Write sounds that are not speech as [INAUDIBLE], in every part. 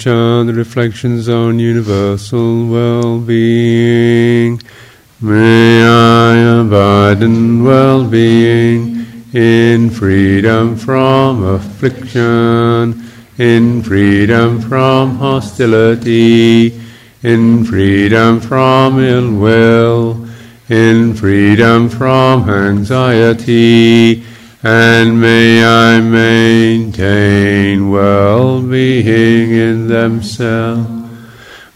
chant the reflections on universal well-being. May I abide in well-being, in freedom from affliction, in freedom from hostility, in freedom from ill will, in freedom from anxiety, and may I maintain well-being in themselves.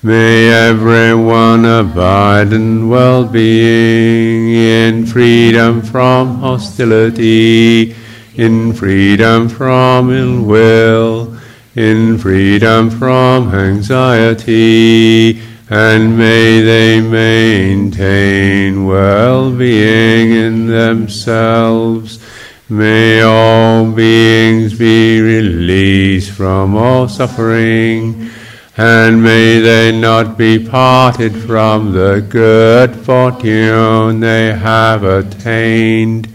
May everyone abide in well-being, in freedom from hostility, in freedom from ill will, in freedom from anxiety, and may they maintain well-being in themselves. May all beings be released from all suffering and may they not be parted from the good fortune they have attained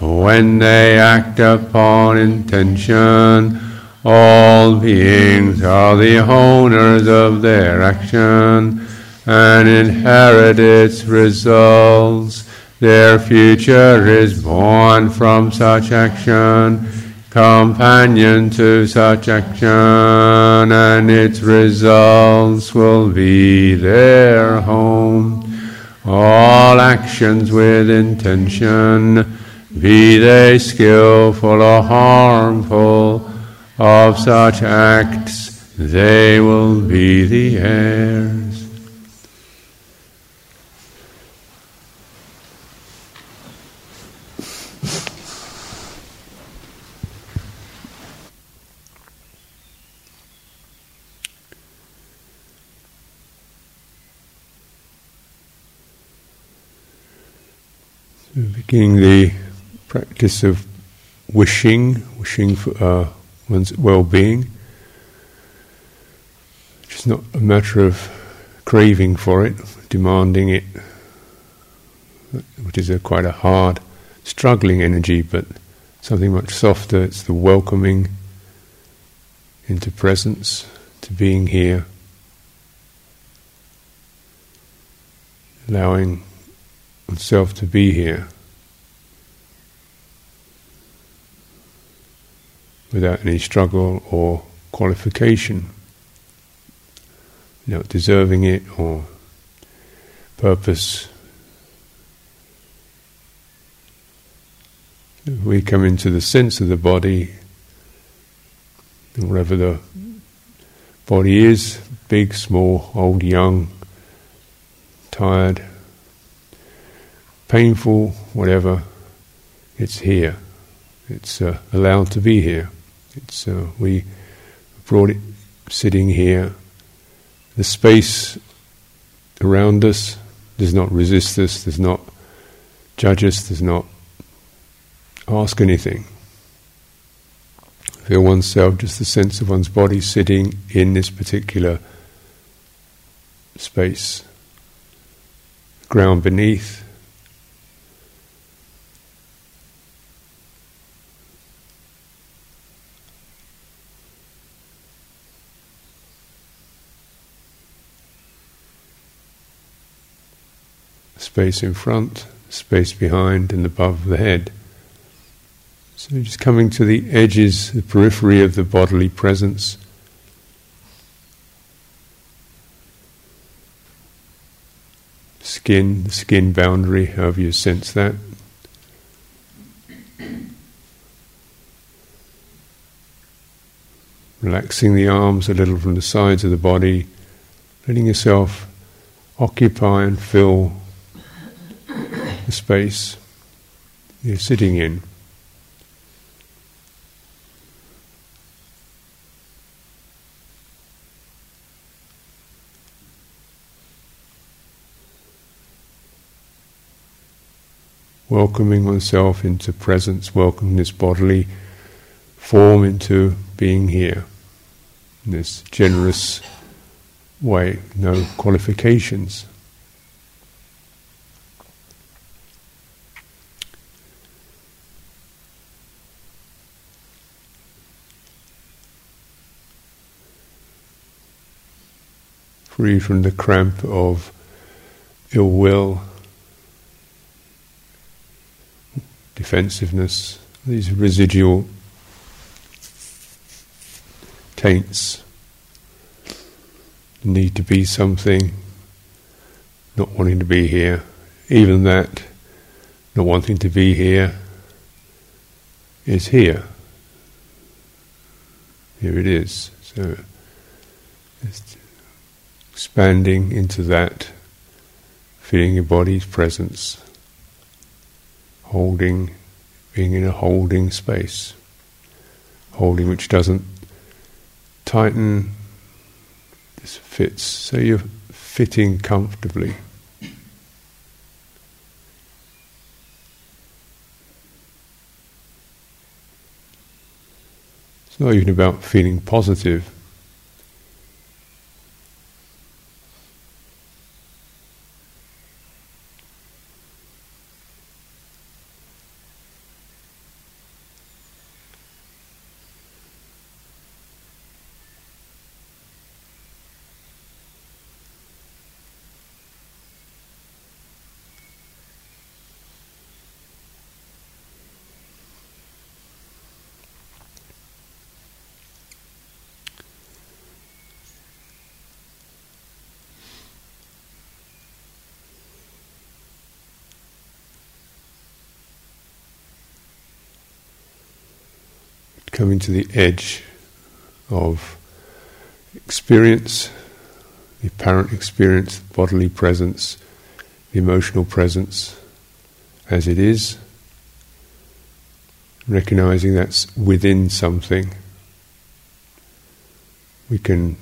when they act upon intention. All beings are the owners of their action and inherit its results. Their future is born from such action companion to such action, and its results will be their home. All actions with intention, be they skillful or harmful, of such acts they will be the heirs. Beginning the practice of wishing, wishing for uh, one's well-being. It's not a matter of craving for it, demanding it, which is a quite a hard, struggling energy, but something much softer. It's the welcoming into presence, to being here, allowing oneself to be here without any struggle or qualification, know, deserving it or purpose. We come into the sense of the body, wherever the body is big, small, old, young, tired, painful, whatever, it's here. It's uh, allowed to be here. It's uh, we brought it sitting here. The space around us does not resist us, does not judge us, does not ask anything. Feel oneself, just the sense of one's body sitting in this particular space. Ground beneath, space in front, space behind, and above the head. So just coming to the edges, the periphery of the bodily presence. Skin, the skin boundary, however you sense that. Relaxing the arms a little from the sides of the body, letting yourself occupy and fill the space you're sitting in. Welcoming oneself into presence, welcoming this bodily form into being here in this generous way, no qualifications. Free from the cramp of ill will, defensiveness, these residual taints, need to be something, not wanting to be here, even that not wanting to be here is here. Here it is. So expanding into that, feeling your body's presence, holding, being in a holding space, holding which doesn't tighten, this fits. So you're fitting comfortably. It's not even about feeling positive. To the edge of experience, the apparent experience, bodily presence, the emotional presence as it is, recognizing that's within something. We can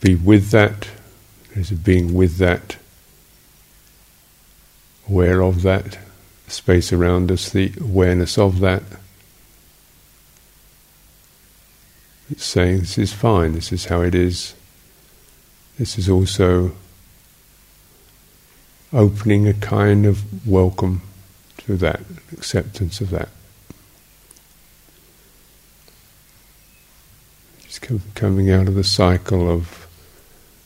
be with that, there's a being with that, aware of that, space around us, the awareness of that. It's saying this is fine, this is how it is. This is also opening a kind of welcome to that, acceptance of that. Just coming out of the cycle of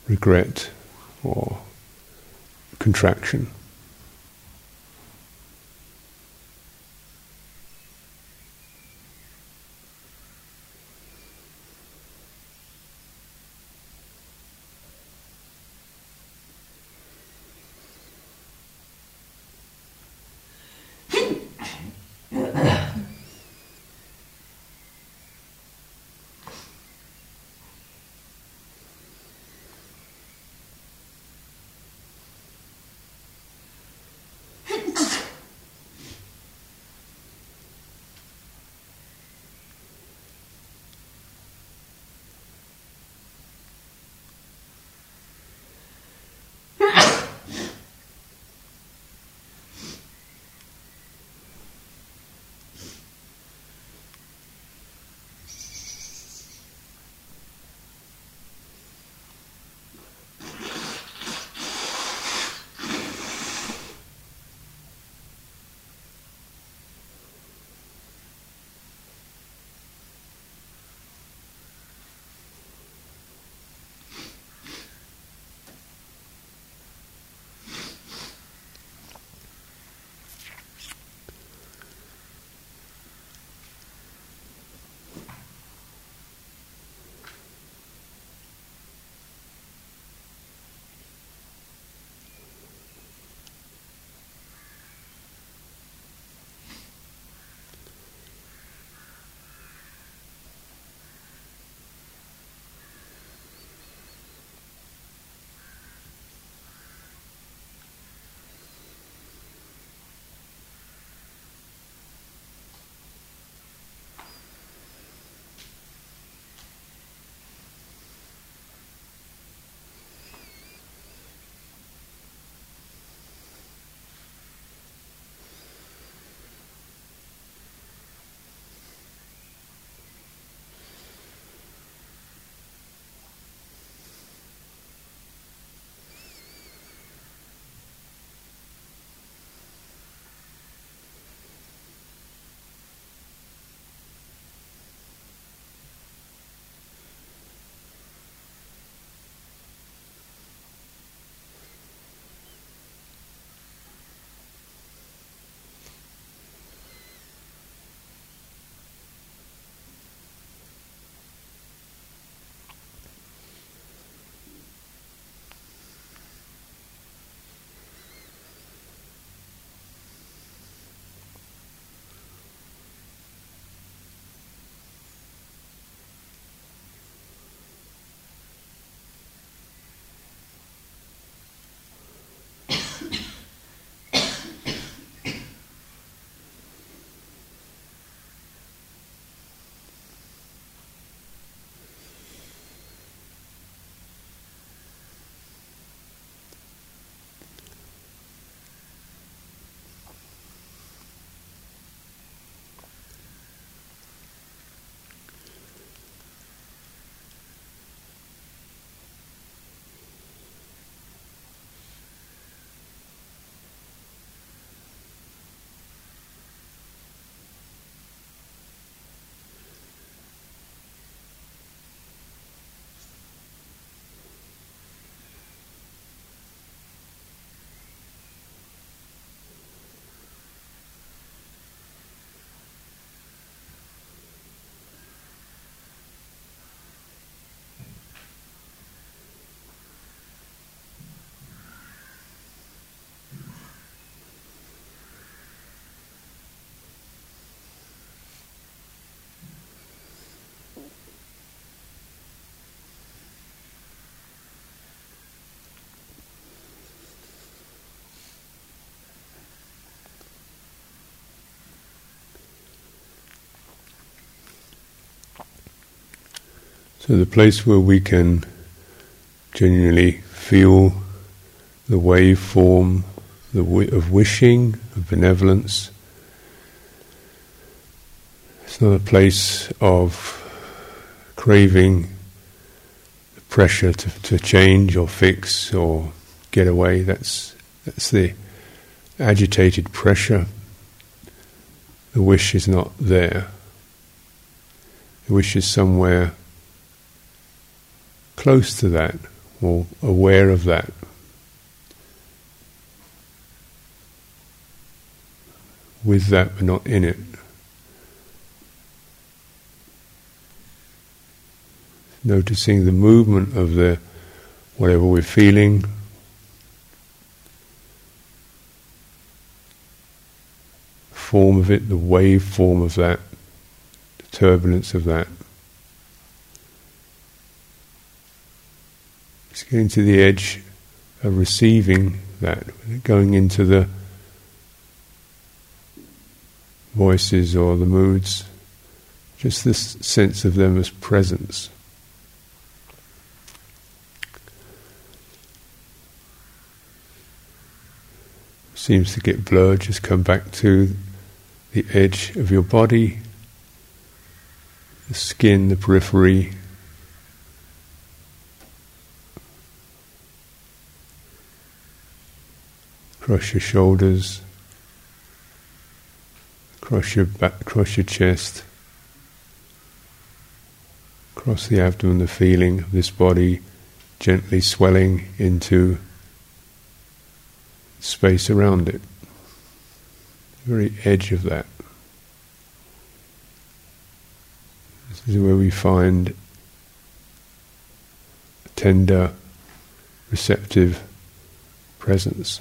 regret or contraction. So, the place where we can genuinely feel the waveform of wishing, of benevolence. It's not a place of craving, the pressure to, to change or fix or get away. That's that's the agitated pressure. The wish is not there. The wish is somewhere close to that or aware of that. With that, but not in it. Noticing the movement of the whatever we're feeling, form of it, the wave form of that, the turbulence of that. It's getting to the edge of receiving that, going into the voices or the moods, just this sense of them as presence. Seems to get blurred, just come back to the edge of your body, the skin, the periphery. Cross your shoulders, cross your back, cross your chest, cross the abdomen, the feeling of this body gently swelling into space around it the very edge of that. This is where we find tender, receptive presence.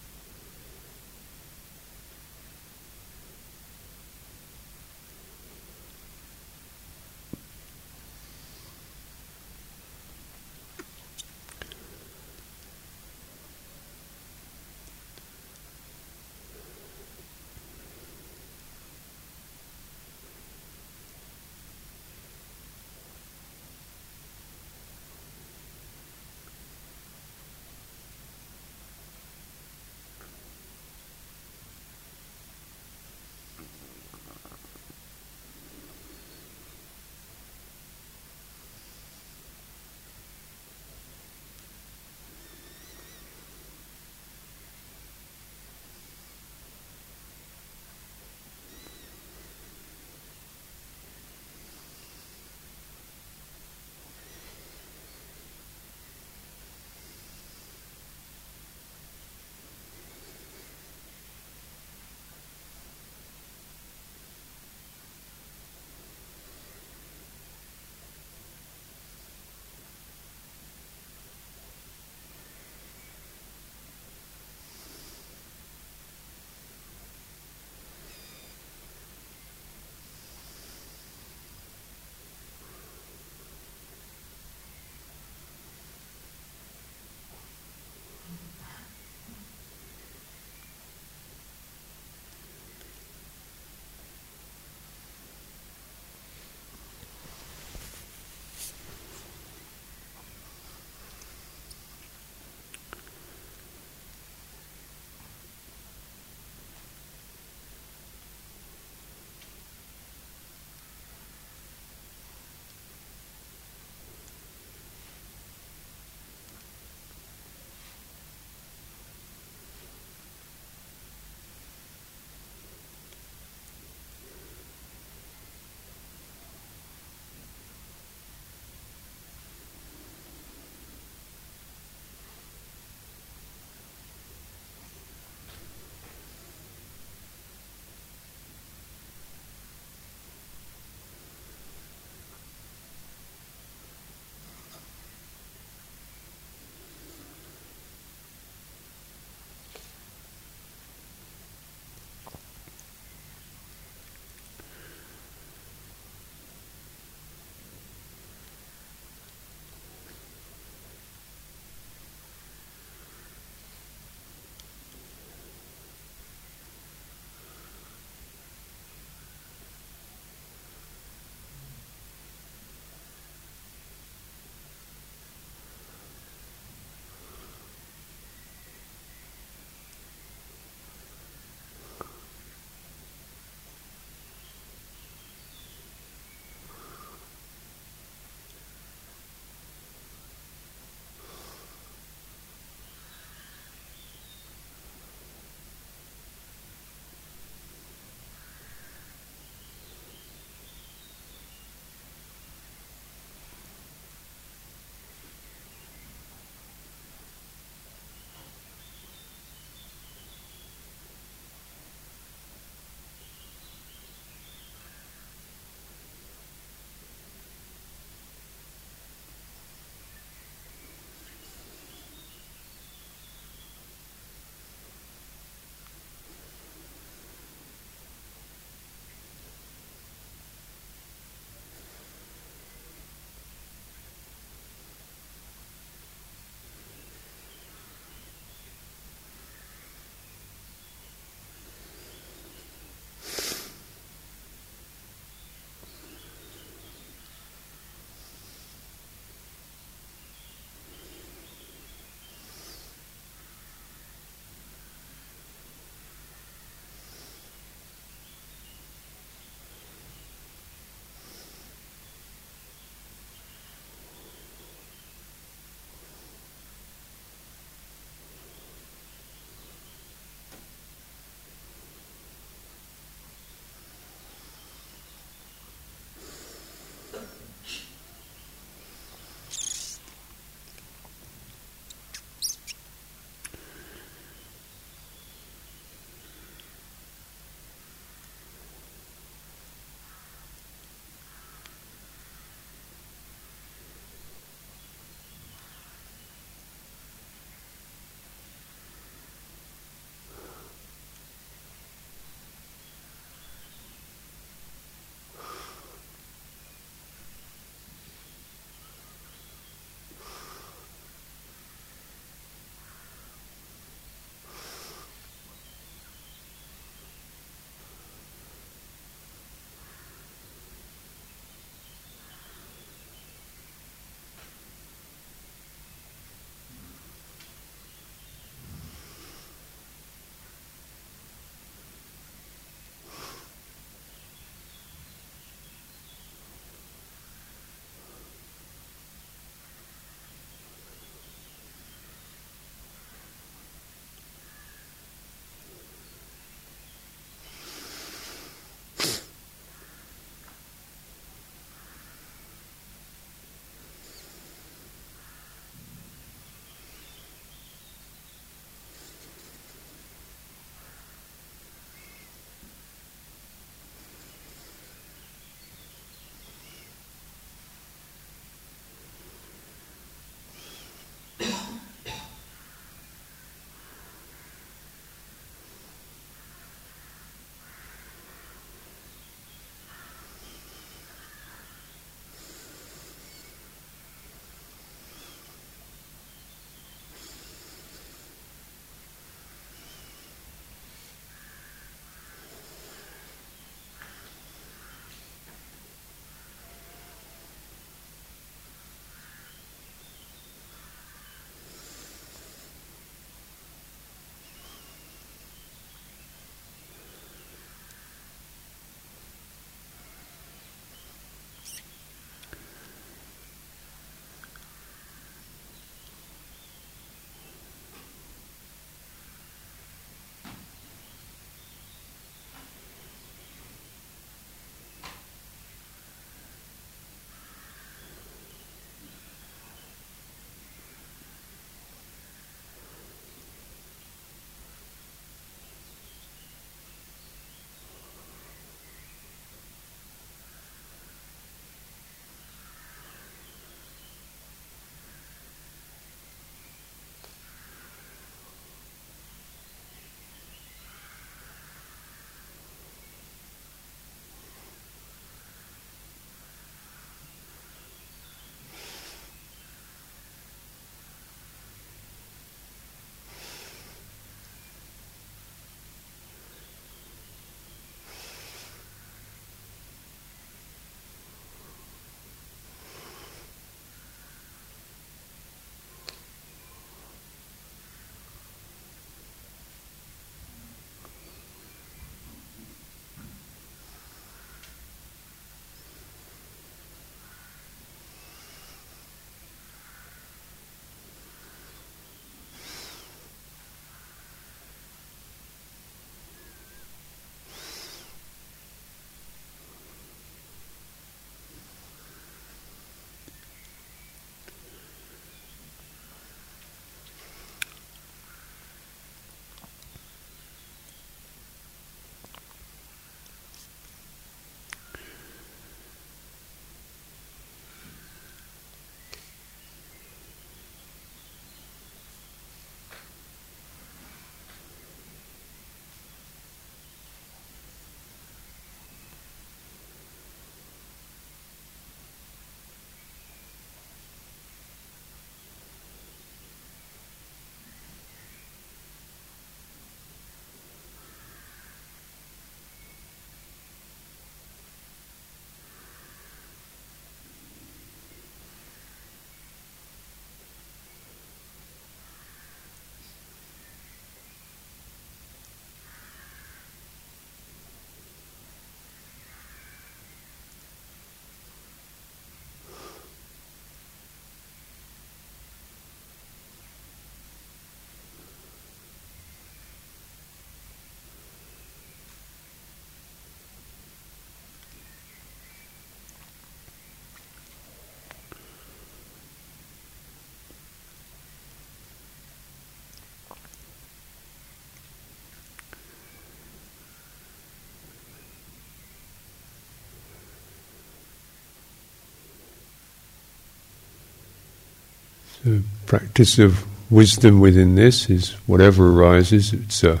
The practice of wisdom within this is whatever arises, it's a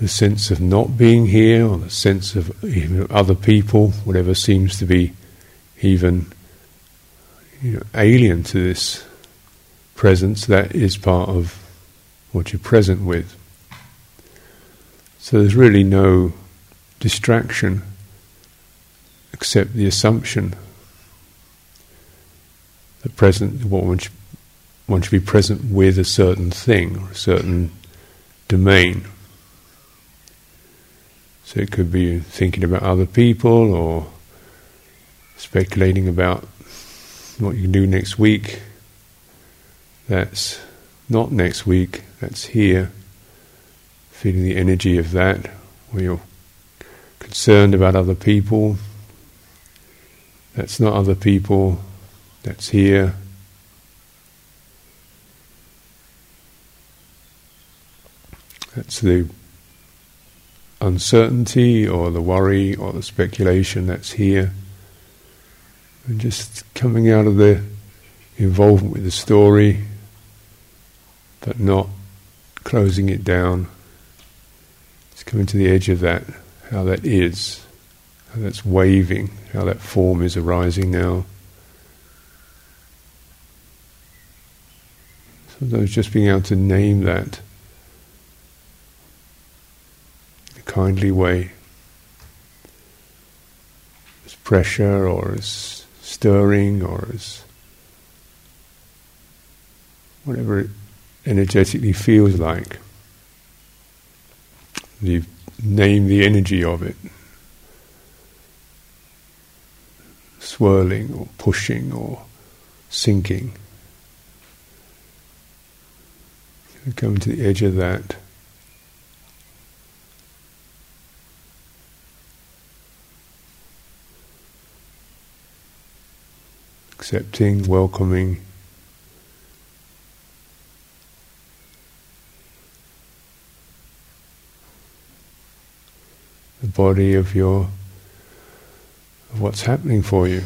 the sense of not being here, or the sense of other people, whatever seems to be even you know, alien to this presence, that is part of what you're present with. So there's really no distraction except the assumption that present what one should, one should be present with a certain thing or a certain domain. So it could be thinking about other people or speculating about what you can do next week. That's not next week, that's here. Feeling the energy of that, where you're concerned about other people. That's not other people, that's here. That's the uncertainty or the worry or the speculation that's here. And just coming out of the involvement with the story, but not closing it down. It's coming to the edge of that, how that is, how that's waving, how that form is arising now. Sometimes just being able to name that in a kindly way. As pressure or as stirring or as whatever it energetically feels like. You name the energy of it. Swirling or pushing or sinking. Come to the edge of that. accepting, welcoming. The body of your of what's happening for you.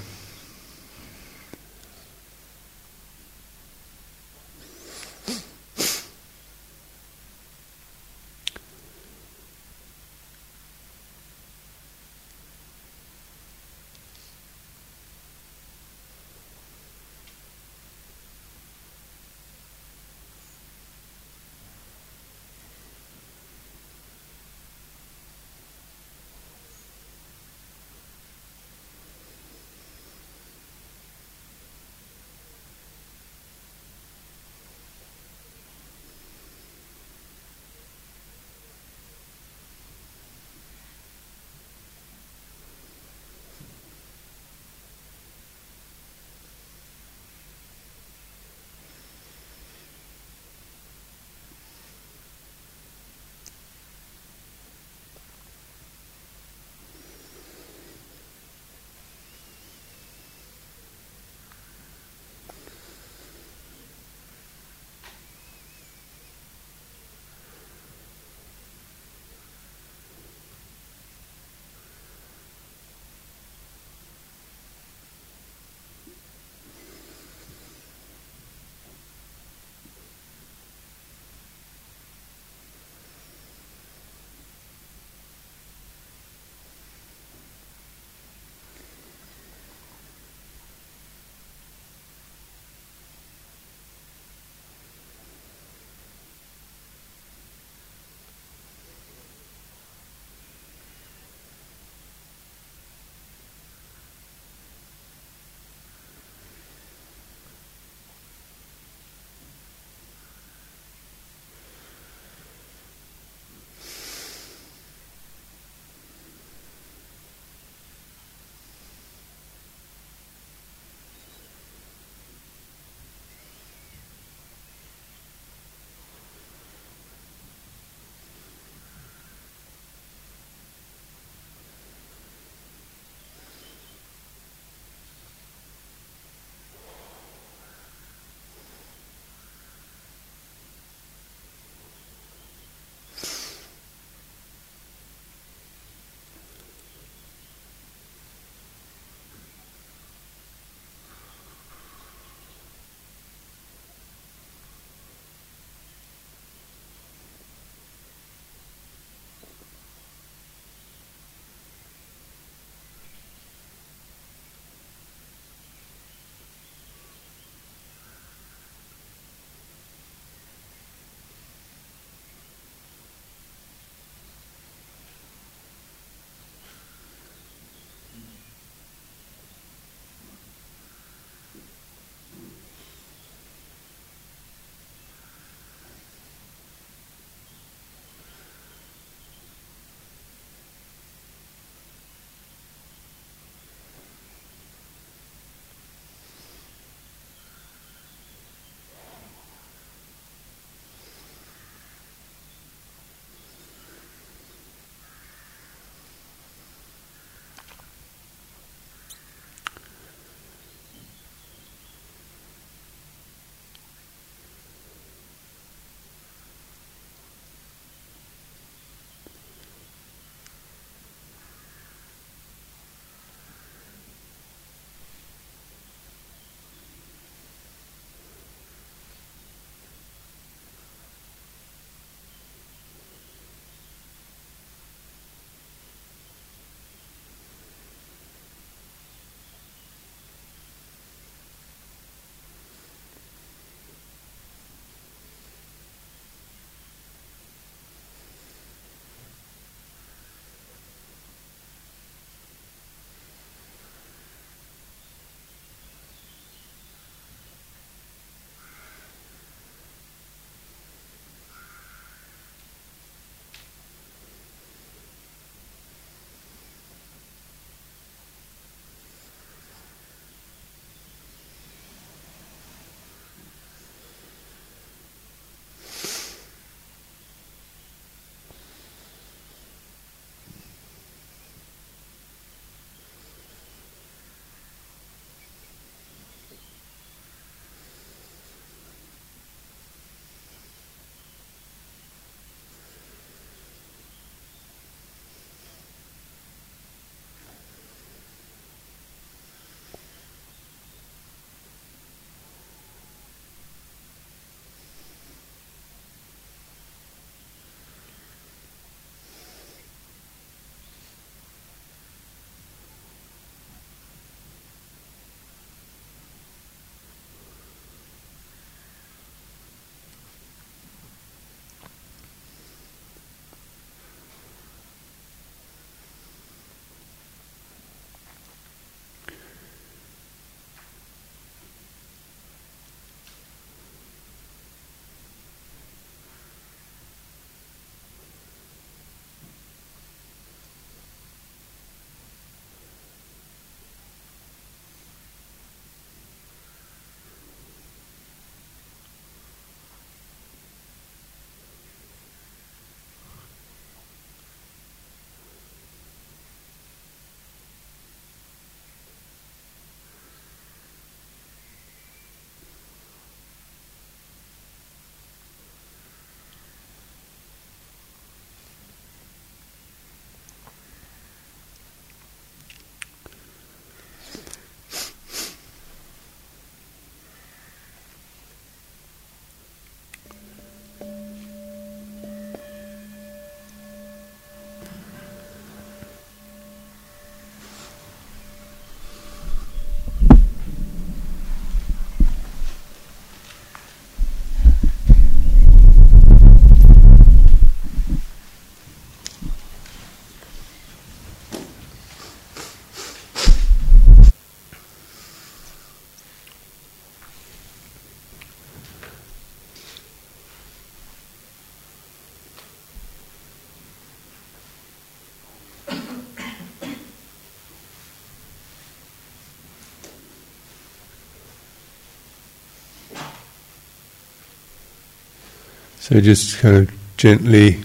So just kind of gently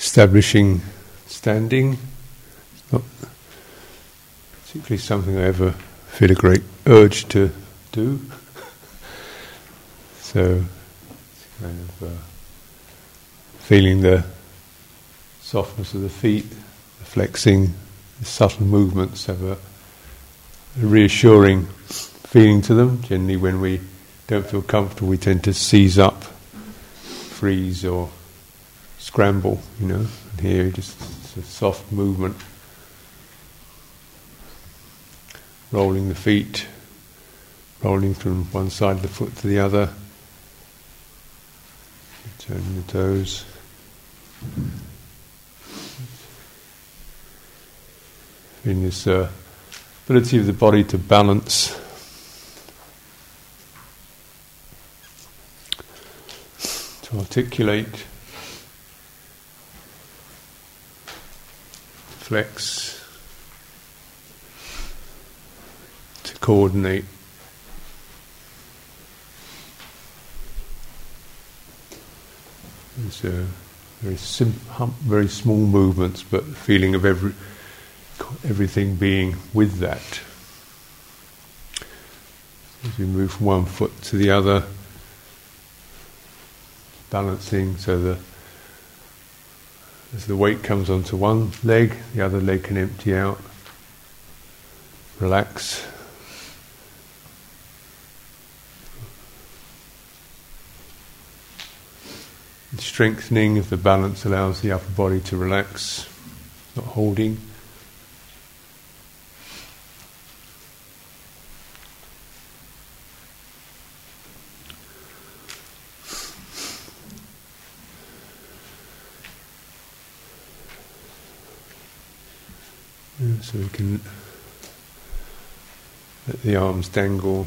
establishing standing. It's not particularly something I ever feel a great urge to do. [LAUGHS] so kind of uh, feeling the softness of the feet, the flexing, the subtle movements have a, a reassuring feeling to them. Generally, when we don't feel comfortable, we tend to seize up freeze or scramble, you know. And here, just a soft movement, rolling the feet, rolling from one side of the foot to the other, turning the toes. In this uh, ability of the body to balance articulate, flex, to coordinate. It's a uh, very sim- hum, very small movements, but feeling of every everything being with that. As we move from one foot to the other balancing so the as the weight comes onto one leg, the other leg can empty out. Relax. The strengthening of the balance allows the upper body to relax, not holding. So we can let the arms dangle.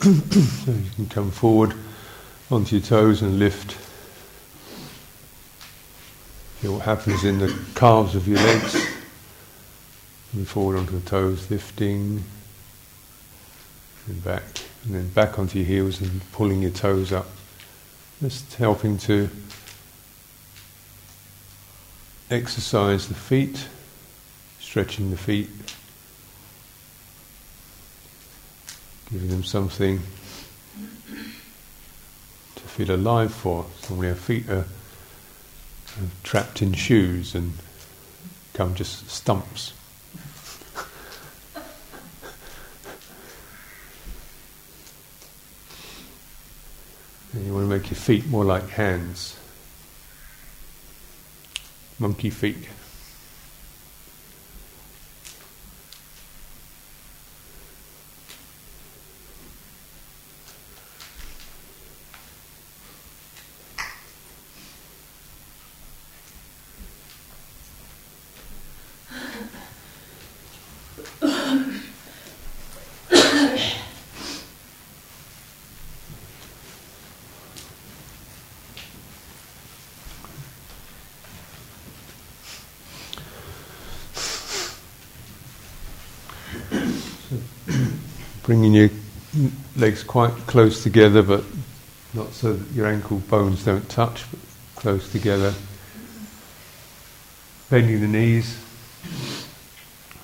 So you can come forward onto your toes and lift. Feel what happens in the calves of your legs. Move forward onto the toes, lifting, and back, and then back onto your heels and pulling your toes up. Just helping to exercise the feet, stretching the feet. Giving them something to feel alive for. Normally our feet uh, are trapped in shoes and become just stumps. [LAUGHS] and you want to make your feet more like hands. Monkey feet. Bringing your legs quite close together, but not so that your ankle bones don't touch, but close together. Bending the knees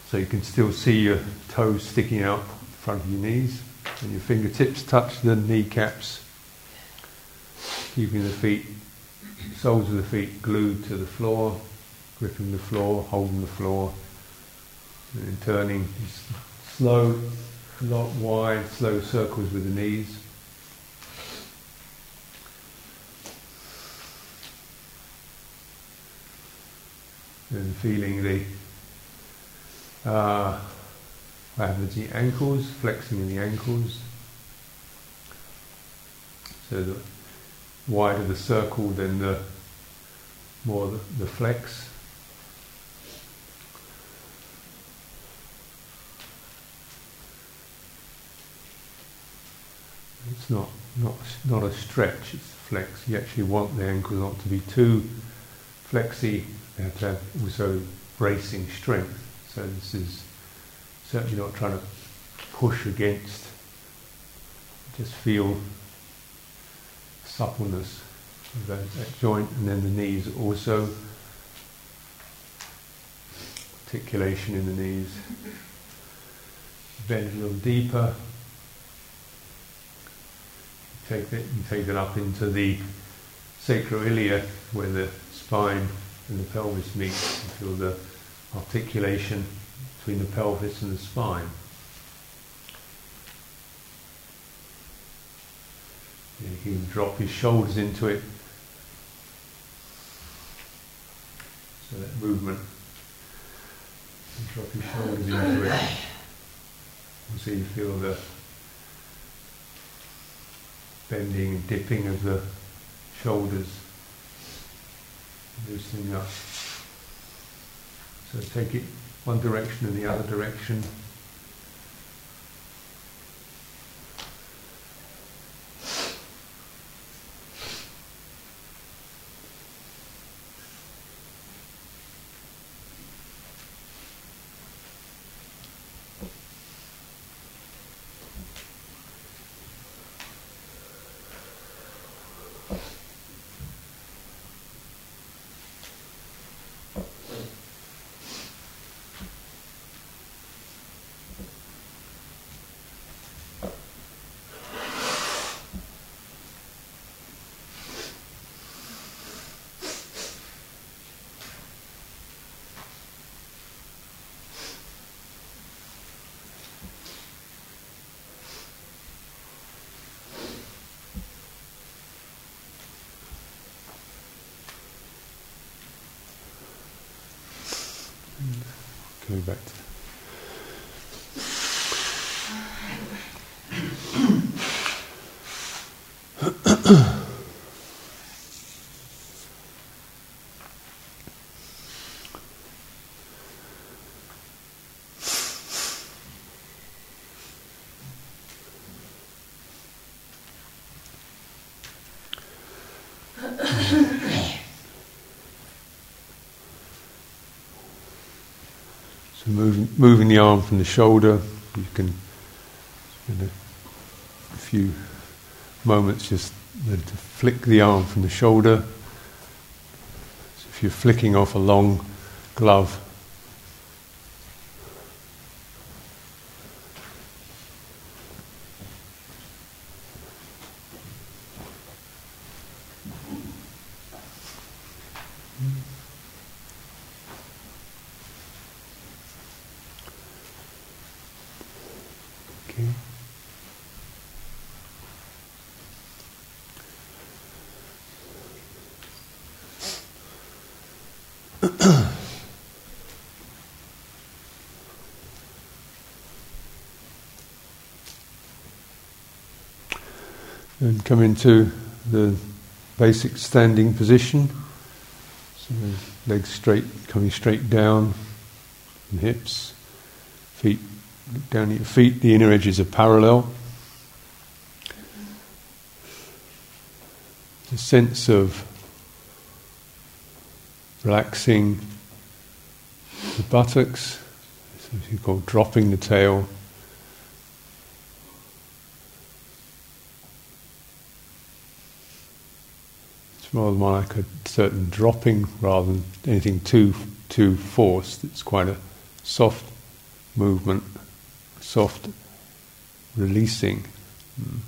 so you can still see your toes sticking out in front of your knees, and your fingertips touch the kneecaps, keeping the feet, soles of the feet glued to the floor, gripping the floor, holding the floor, and turning slow, not wide, slow circles with the knees. And feeling the uh, the ankles, flexing in the ankles. So the wider the circle, then the more the, the flex. It's not, not, not a stretch, it's flex. You actually want the ankles not to be too flexy, they have to have also bracing strength. So this is certainly not trying to push against, just feel suppleness of that, that joint and then the knees also. Articulation in the knees. Bend a little deeper take it and take it up into the sacroiliac where the spine and the pelvis meet. You feel the articulation between the pelvis and the spine. You can drop his shoulders into it. So that movement. drop your shoulders into it. So you feel the bending and dipping of the shoulders, loosening up. So take it one direction and the other direction. Moving, moving the arm from the shoulder. You can, in a few moments, just to flick the arm from the shoulder. So if you're flicking off a long glove, and come into the basic standing position. So legs straight, coming straight down, and hips, feet down at your feet. The inner edges are parallel. The sense of relaxing the buttocks, something called dropping the tail, It's more like a certain dropping rather than anything too too forced. It's quite a soft movement, soft releasing. Mm.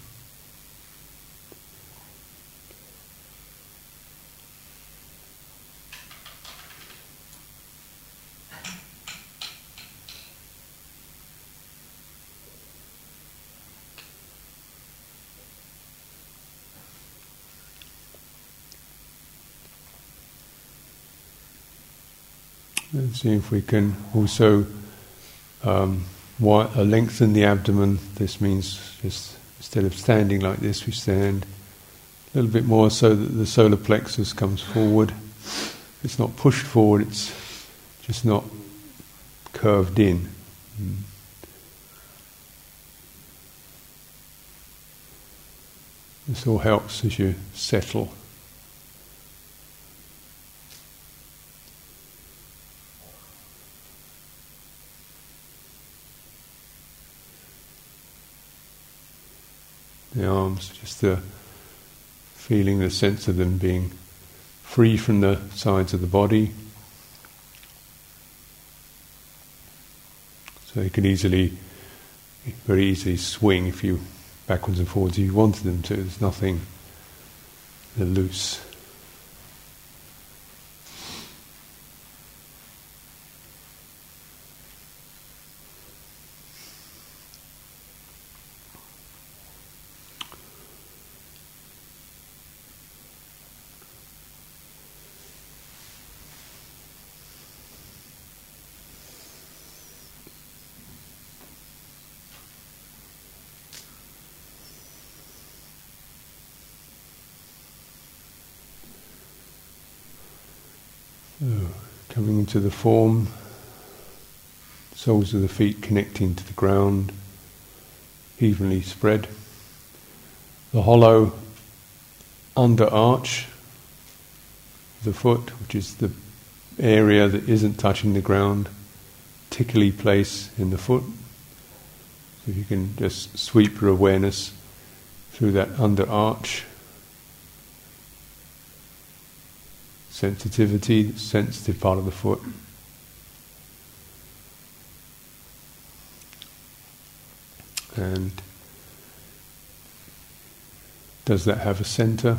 And see if we can also um, uh, lengthen the abdomen. This means just instead of standing like this, we stand a little bit more so that the solar plexus comes forward. It's not pushed forward, it's just not curved in. Mm. This all helps as you settle. The arms, just the feeling the sense of them being free from the sides of the body. So they could easily, very easily swing if you backwards and forwards if you wanted them to. There's nothing, they're loose. The form, soles of the feet connecting to the ground, evenly spread. The hollow under arch the foot, which is the area that isn't touching the ground, tickly place in the foot. So you can just sweep your awareness through that under arch. Sensitivity, sensitive part of the foot. And does that have a center?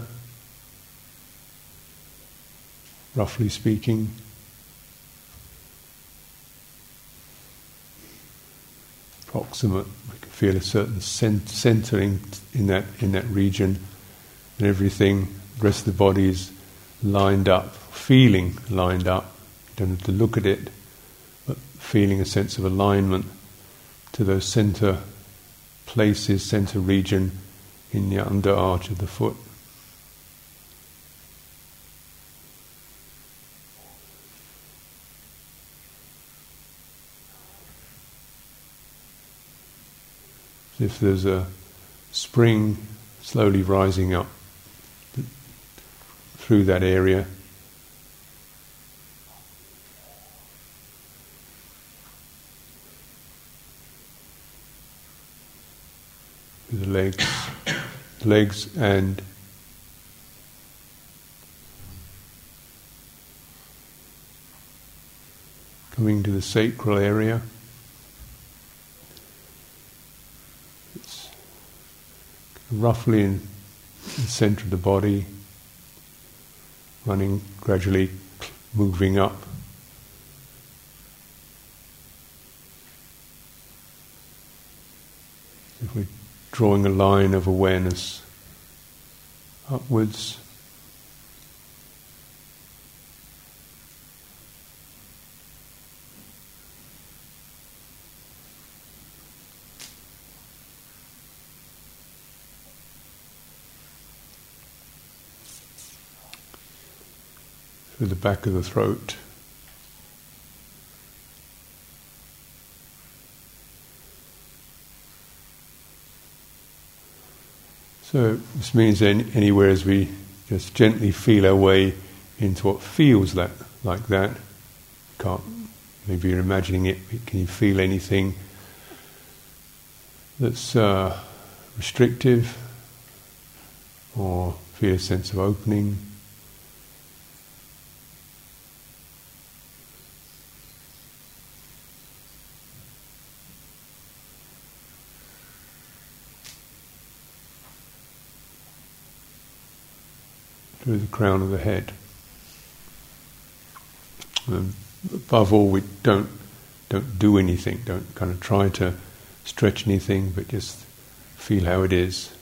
Roughly speaking. Proximate, we can feel a certain centering in that in that region, and everything, the rest of the body is lined up, feeling lined up. You don't have to look at it, but feeling a sense of alignment to those center places, center region in the under arch of the foot. if there's a spring slowly rising up through that area. The legs, legs and coming to the sacral area. It's roughly in the center of the body running gradually moving up. If we're drawing a line of awareness upwards. Through the back of the throat. So this means any, anywhere as we just gently feel our way into what feels like, like that. Can't maybe you're imagining it. Can you feel anything that's uh, restrictive, or feel a sense of opening? Through the crown of the head. And above all, we don't don't do anything, don't kind of try to stretch anything, but just feel how it is.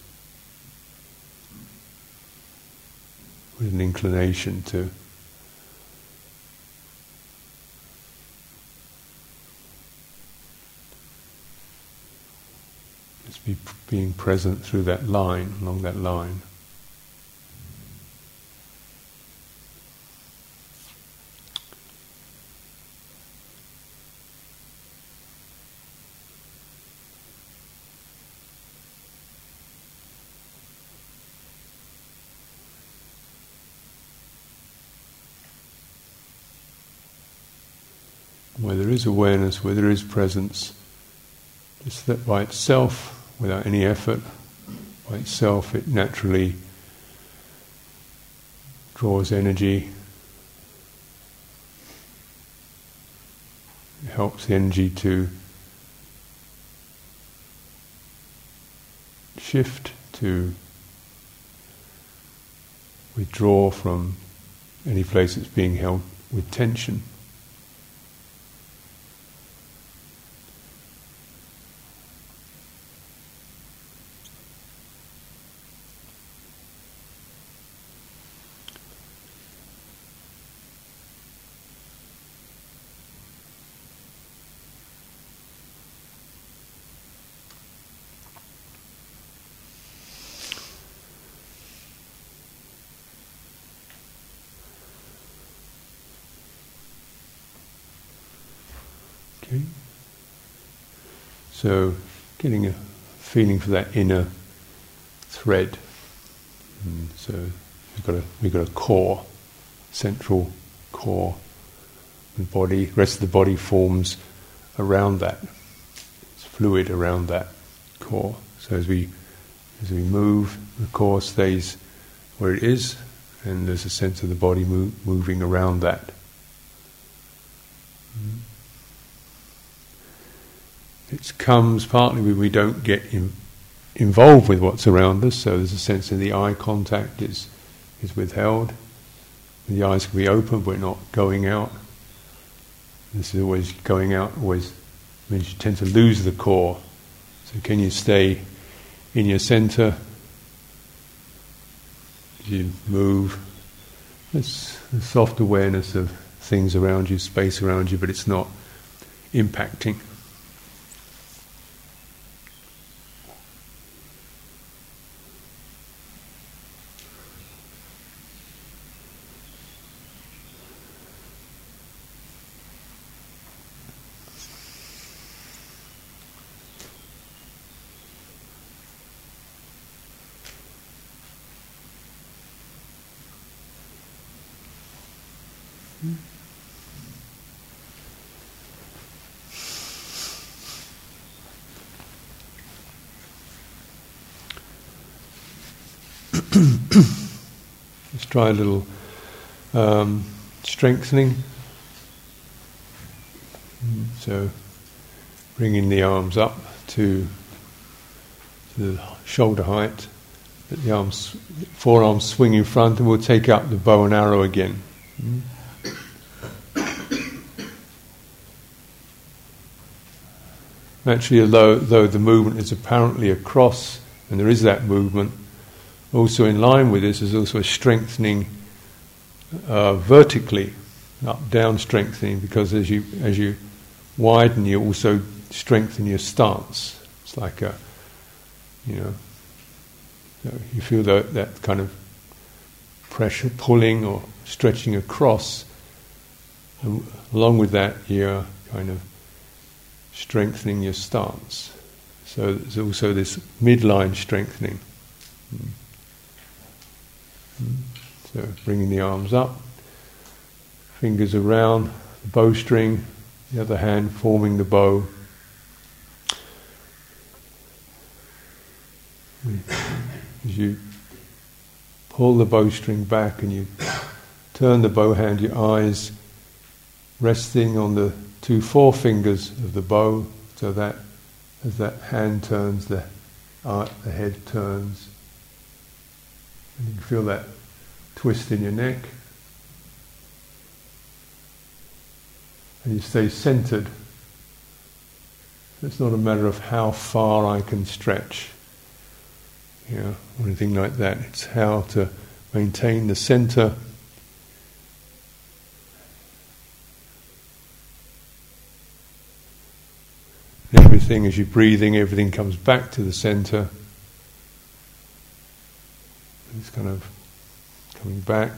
With an inclination to just be being present through that line, along that line. where there is awareness, where there is presence, just that by itself, without any effort, by itself, it naturally draws energy, it helps the energy to shift, to withdraw from any place that's being held with tension. Okay. So, getting a that inner thread. And so we've got a we've got a core, central core, and body. Rest of the body forms around that. It's fluid around that core. So as we as we move, the core stays where it is, and there's a sense of the body moving around that. Mm. It comes partly when we don't get in, involved with what's around us, so there's a sense in the eye contact is, is withheld. The eyes can be open, but not going out. This is always going out, always means you tend to lose the core. So, can you stay in your center? You move. It's a soft awareness of things around you, space around you, but it's not impacting. Try a little um, strengthening. So, bringing the arms up to, to the shoulder height, let the arms, forearms swing in front, and we'll take up the bow and arrow again. Actually, although, though the movement is apparently across, and there is that movement, also in line with this is also a strengthening uh, vertically, up down strengthening, because as you as you widen, you also strengthen your stance. It's like a, you know, you feel that that kind of pressure pulling or stretching across. And along with that, you're kind of strengthening your stance. So there's also this midline strengthening. Mm. So bringing the arms up, fingers around the bowstring, the other hand forming the bow. As you pull the bowstring back and you turn the bow hand, your eyes resting on the two forefingers of the bow, so that as that hand turns, the, uh, the head turns. And you can feel that twist in your neck. And you stay centered. It's not a matter of how far I can stretch, you know, or anything like that. It's how to maintain the center. Everything, as you're breathing, everything comes back to the center. It's kind of coming back,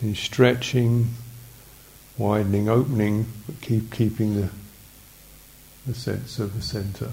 and stretching, widening, opening, but keep keeping the the sense of the center.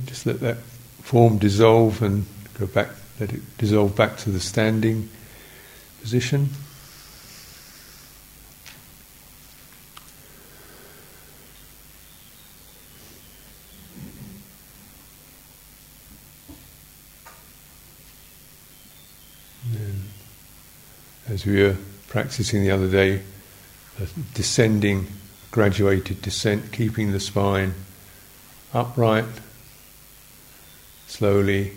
And just let that form dissolve and go back, let it dissolve back to the standing position. as we were practicing the other day, descending, graduated descent, keeping the spine upright, slowly.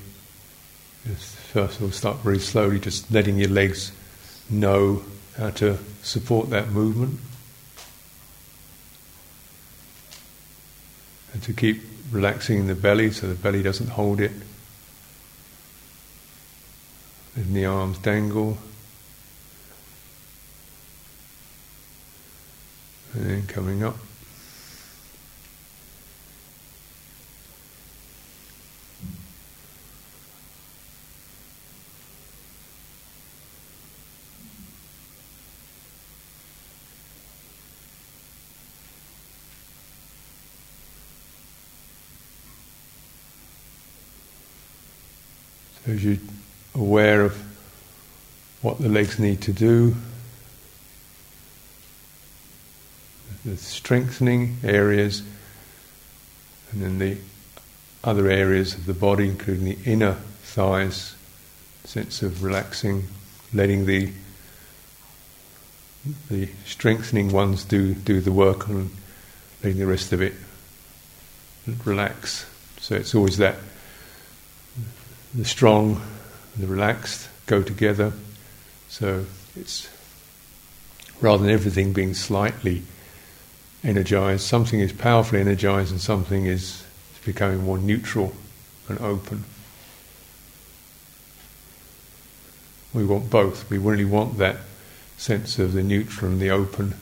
First of all, start very slowly, just letting your legs know how to support that movement. And to keep relaxing the belly so the belly doesn't hold it. And the arms dangle. And then coming up. As you're aware of what the legs need to do, the strengthening areas, and then the other areas of the body, including the inner thighs, sense of relaxing, letting the the strengthening ones do do the work and letting the rest of it relax. So it's always that the strong and the relaxed go together. So it's rather than everything being slightly energized, something is powerfully energized and something is becoming more neutral and open. We want both. We really want that sense of the neutral and the open.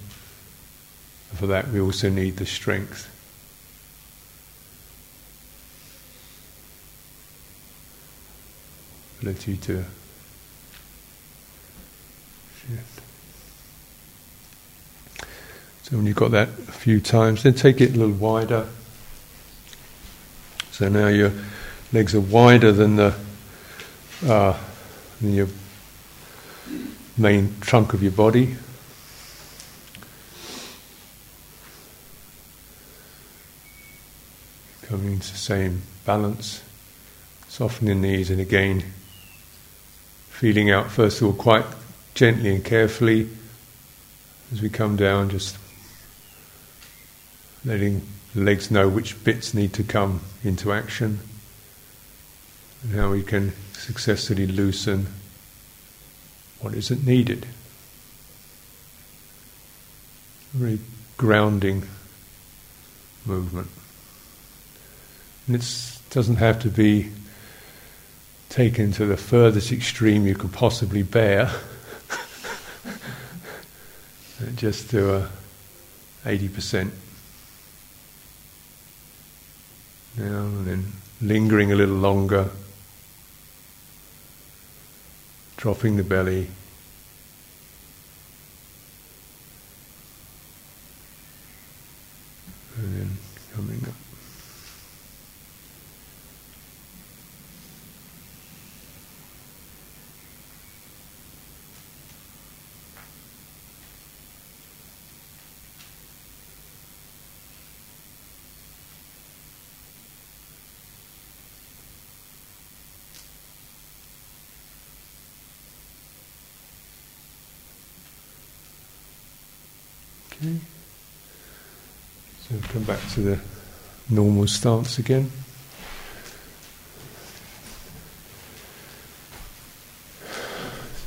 For that, we also need the strength. Ability to shift. So when you've got that a few times, then take it a little wider. So now your legs are wider than the uh, than your main trunk of your body. Coming into the same balance, softening the knees, and again feeling out, first of all, quite gently and carefully as we come down, just letting the legs know which bits need to come into action and how we can successfully loosen what isn't needed. very grounding movement. And it doesn't have to be taken to the furthest extreme you could possibly bear. [LAUGHS] Just to a 80%. Now and then lingering a little longer, dropping the belly. And then coming up. Okay. So come back the normal stance again.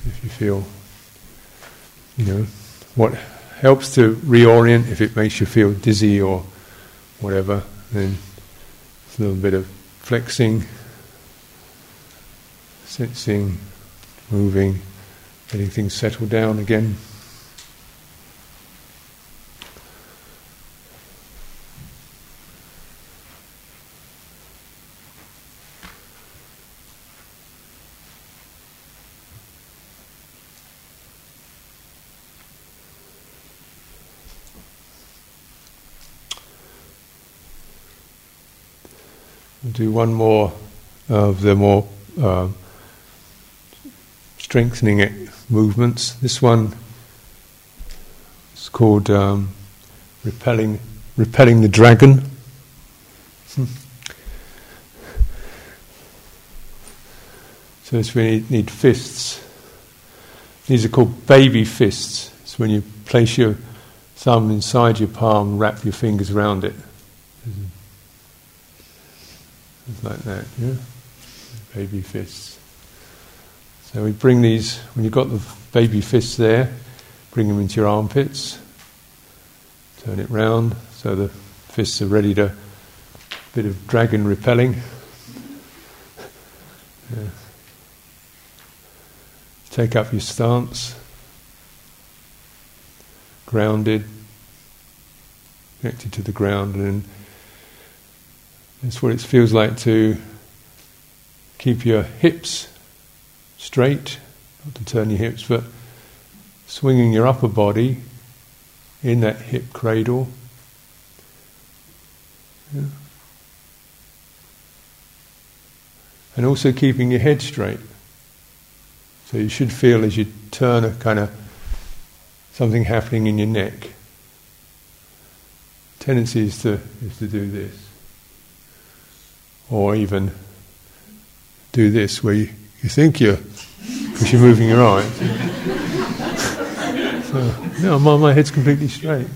If you feel, you know, what helps to reorient, if it makes you feel dizzy or whatever, then a little bit of flexing, sensing, moving, letting things settle down again. Do one more of the more uh, strengthening it movements. This one is called um, repelling, repelling the dragon. Hmm. [LAUGHS] So when you need fists. These are called baby fists. It's when you place your thumb inside your palm, wrap your fingers around it like that, yeah? Baby fists. So we bring these, when you've got the baby fists there, bring them into your armpits, turn it round so the fists are ready to, bit of dragon repelling. Yeah. Take up your stance, grounded, connected to the ground, and it's what it feels like to keep your hips straight, not to turn your hips, but swinging your upper body in that hip cradle. Yeah. And also keeping your head straight. So you should feel as you turn a kind of something happening in your neck. Tendency is to, is to do this or even do this where you, you think you're, because you're moving your eyes. [LAUGHS] so, no, my, my head's completely straight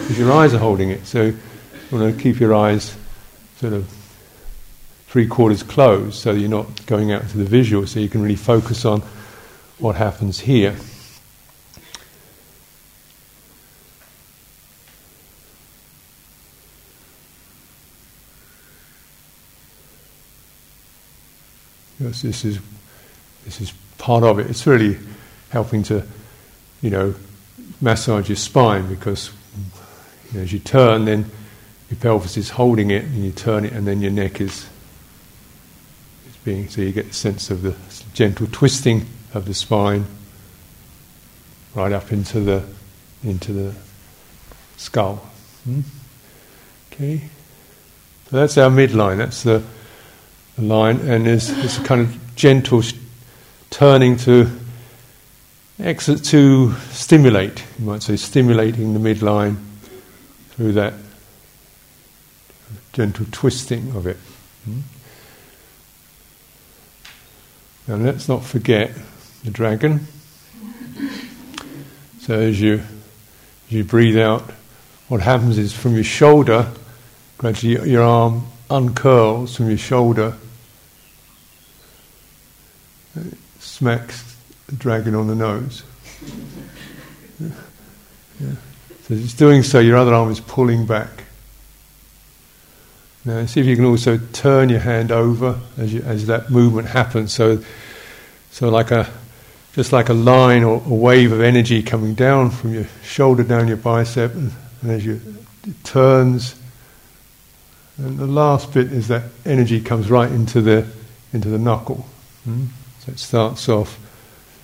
because your eyes are holding it. So you want to keep your eyes sort of three quarters closed so you're not going out to the visual, so you can really focus on what happens here. This is this is part of it. It's really helping to, you know, massage your spine because you know, as you turn, then your pelvis is holding it, and you turn it, and then your neck is is being. So you get a sense of the gentle twisting of the spine right up into the into the skull. Hmm? Okay, so that's our midline. That's the line, and there's, a kind of gentle turning to exit to stimulate. You might say stimulating the midline through that gentle twisting of it. Hmm? Now let's not forget the dragon. So as you as you breathe out, what happens is from your shoulder, gradually your arm uncurls from your shoulder, smacks the dragon on the nose. [LAUGHS] Yeah. So it's doing so, your other arm is pulling back. Now see if you can also turn your hand over as, you, as that movement happens. So, so like a just like a line or a wave of energy coming down from your shoulder down your bicep, and, and as you it turns. And the last bit is that energy comes right into the into the knuckle. Hmm? So it starts off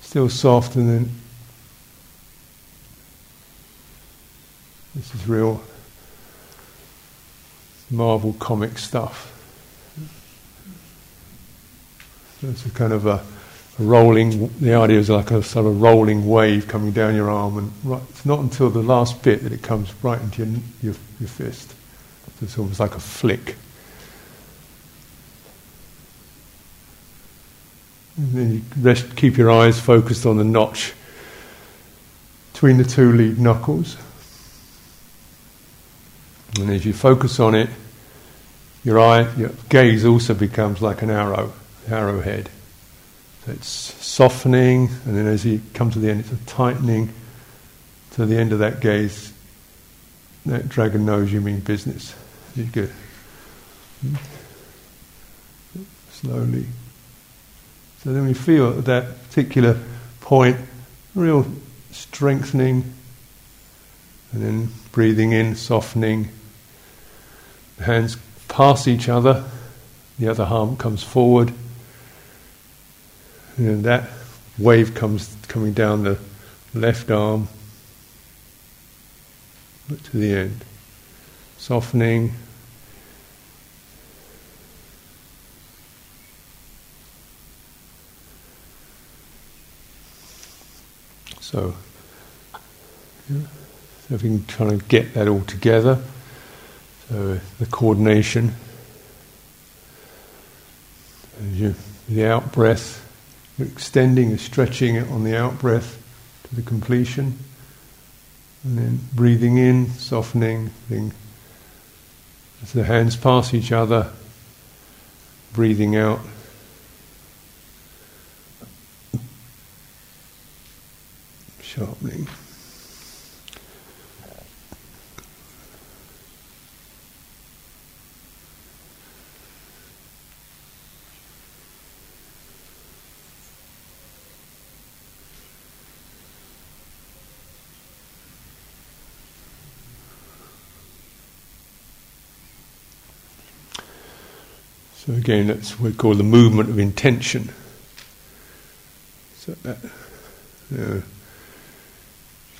still soft, and then this is real Marvel comic stuff. So it's a kind of a, a, rolling. The idea is like a sort of rolling wave coming down your arm, and right, it's not until the last bit that it comes right into your your, your fist. It's almost like a flick. And then you rest, keep your eyes focused on the notch between the two lead knuckles. And as you focus on it, your eye, your gaze also becomes like an arrow, arrowhead. So it's softening, and then as you come to the end, it's a tightening to the end of that gaze. That dragon knows you mean business. Good. Slowly. So then we feel at that particular point, real strengthening, and then breathing in, softening hands pass each other, the other arm comes forward, and that wave comes coming down the left arm to the end, softening. So, yeah, so if we can kind of get that all together. So the coordination, you, the out breath, extending and stretching it on the out breath to the completion, and then breathing in, softening, as the hands pass each other, breathing out. Sharpening. So again, that's what we call the movement of intention. So that, know,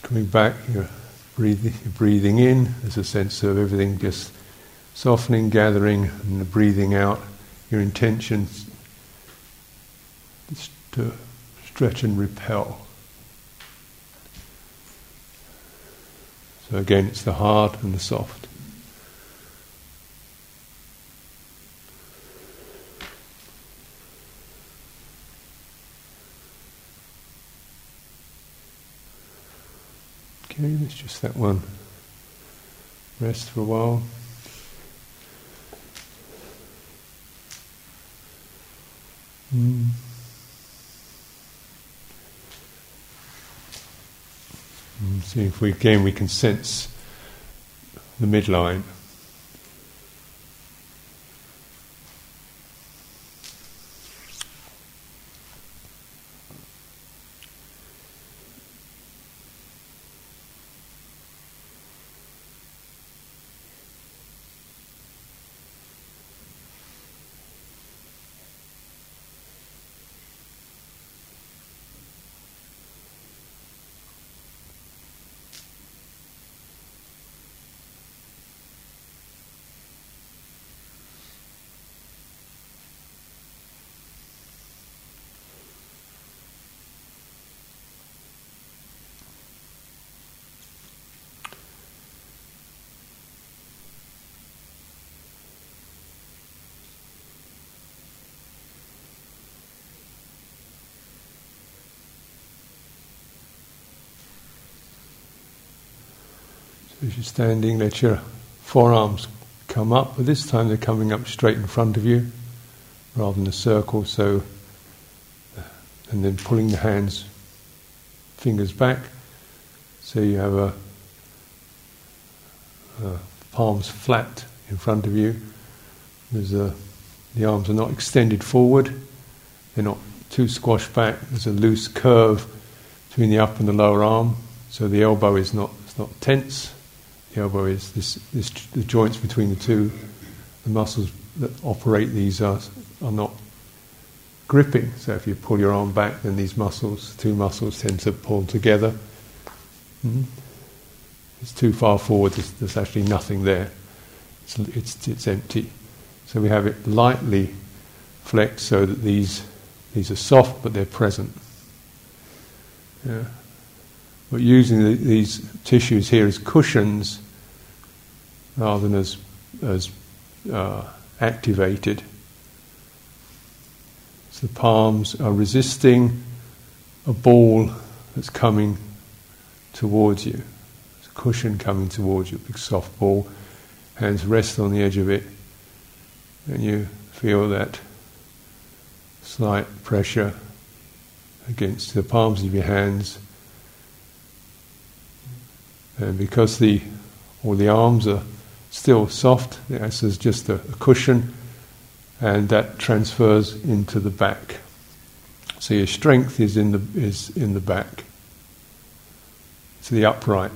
coming back, you're breathing, you're breathing in. There's a sense of everything just softening, gathering, and the breathing out. Your intention is to stretch and repel. So again, it's the hard and the soft. Okay, it's just that one. Rest for a while. Mm. See if we again we can sense the midline. As you're standing, let your forearms come up, but this time they're coming up straight in front of you rather than a circle. So, and then pulling the hands, fingers back, so you have a uh, palms flat in front of you. There's a, the arms are not extended forward, they're not too squashed back. There's a loose curve between the upper and the lower arm, so the elbow is not, it's not tense. Elbow is this, this, the joints between the two, the muscles that operate these are, are not gripping. So if you pull your arm back, then these muscles, two muscles, tend to pull together. Mm-hmm. It's too far forward. There's, there's actually nothing there. It's, it's, it's empty. So we have it lightly flexed so that these these are soft, but they're present. Yeah. But using the, these tissues here as cushions rather than as as uh, activated. So the palms are resisting a ball that's coming towards you. It's a cushion coming towards you, a big soft ball. Hands rest on the edge of it, and you feel that slight pressure against the palms of your hands. And because the all the arms are still soft, The acts is just a, a cushion, and that transfers into the back. So your strength is in the is in the back. So the upright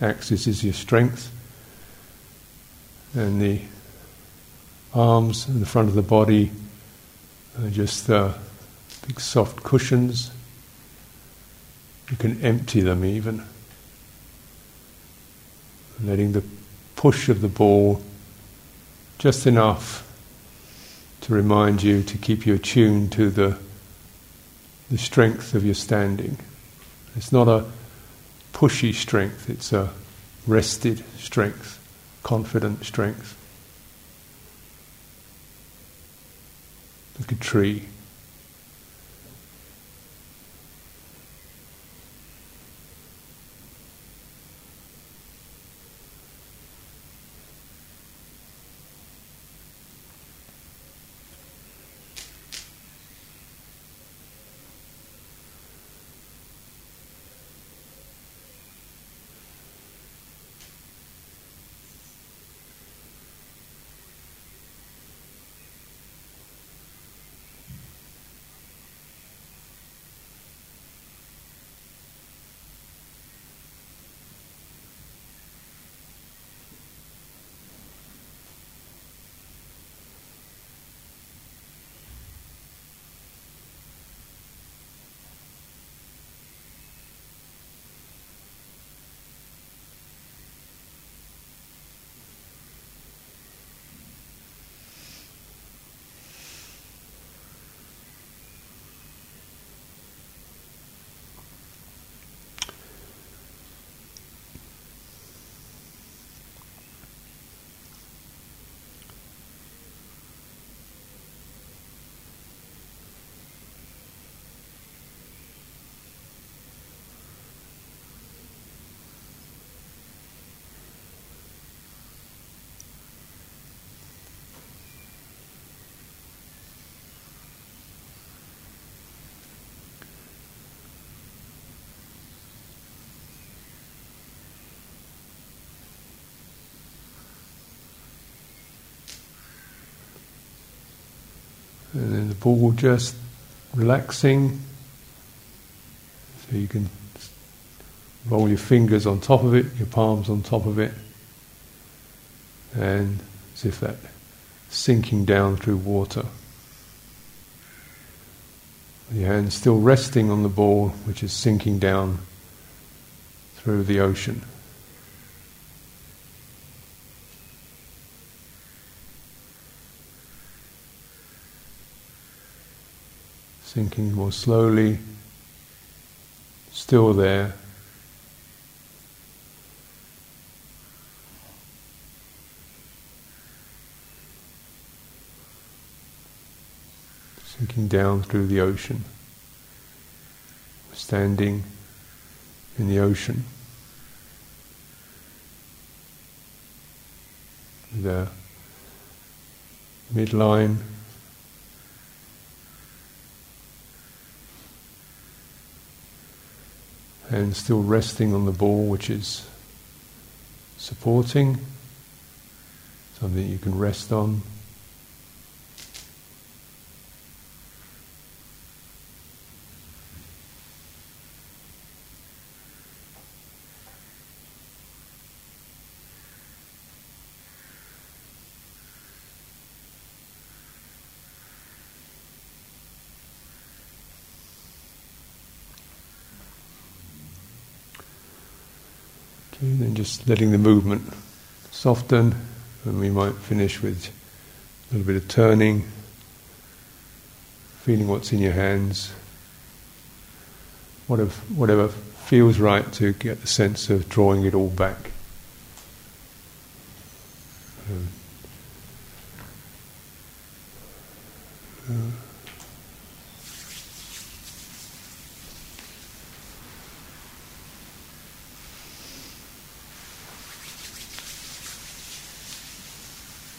axis is your strength, and the arms and the front of the body are just uh, big soft cushions. You can empty them even, letting the push of the ball just enough to remind you to keep you attuned to the the strength of your standing. It's not a pushy strength, it's a rested strength, confident strength. Like a tree. And then the ball just relaxing. So you can roll your fingers on top of it, your palms on top of it, and as if that sinking down through water. Your hands still resting on the ball, which is sinking down through the ocean. Sinking more slowly, still there. Sinking down through the ocean, standing in the ocean. The midline and still resting on the ball which is supporting, something you can rest on. Just letting the movement soften, and we might finish with a little bit of turning, feeling what's in your hands, whatever, whatever feels right to get the sense of drawing it all back.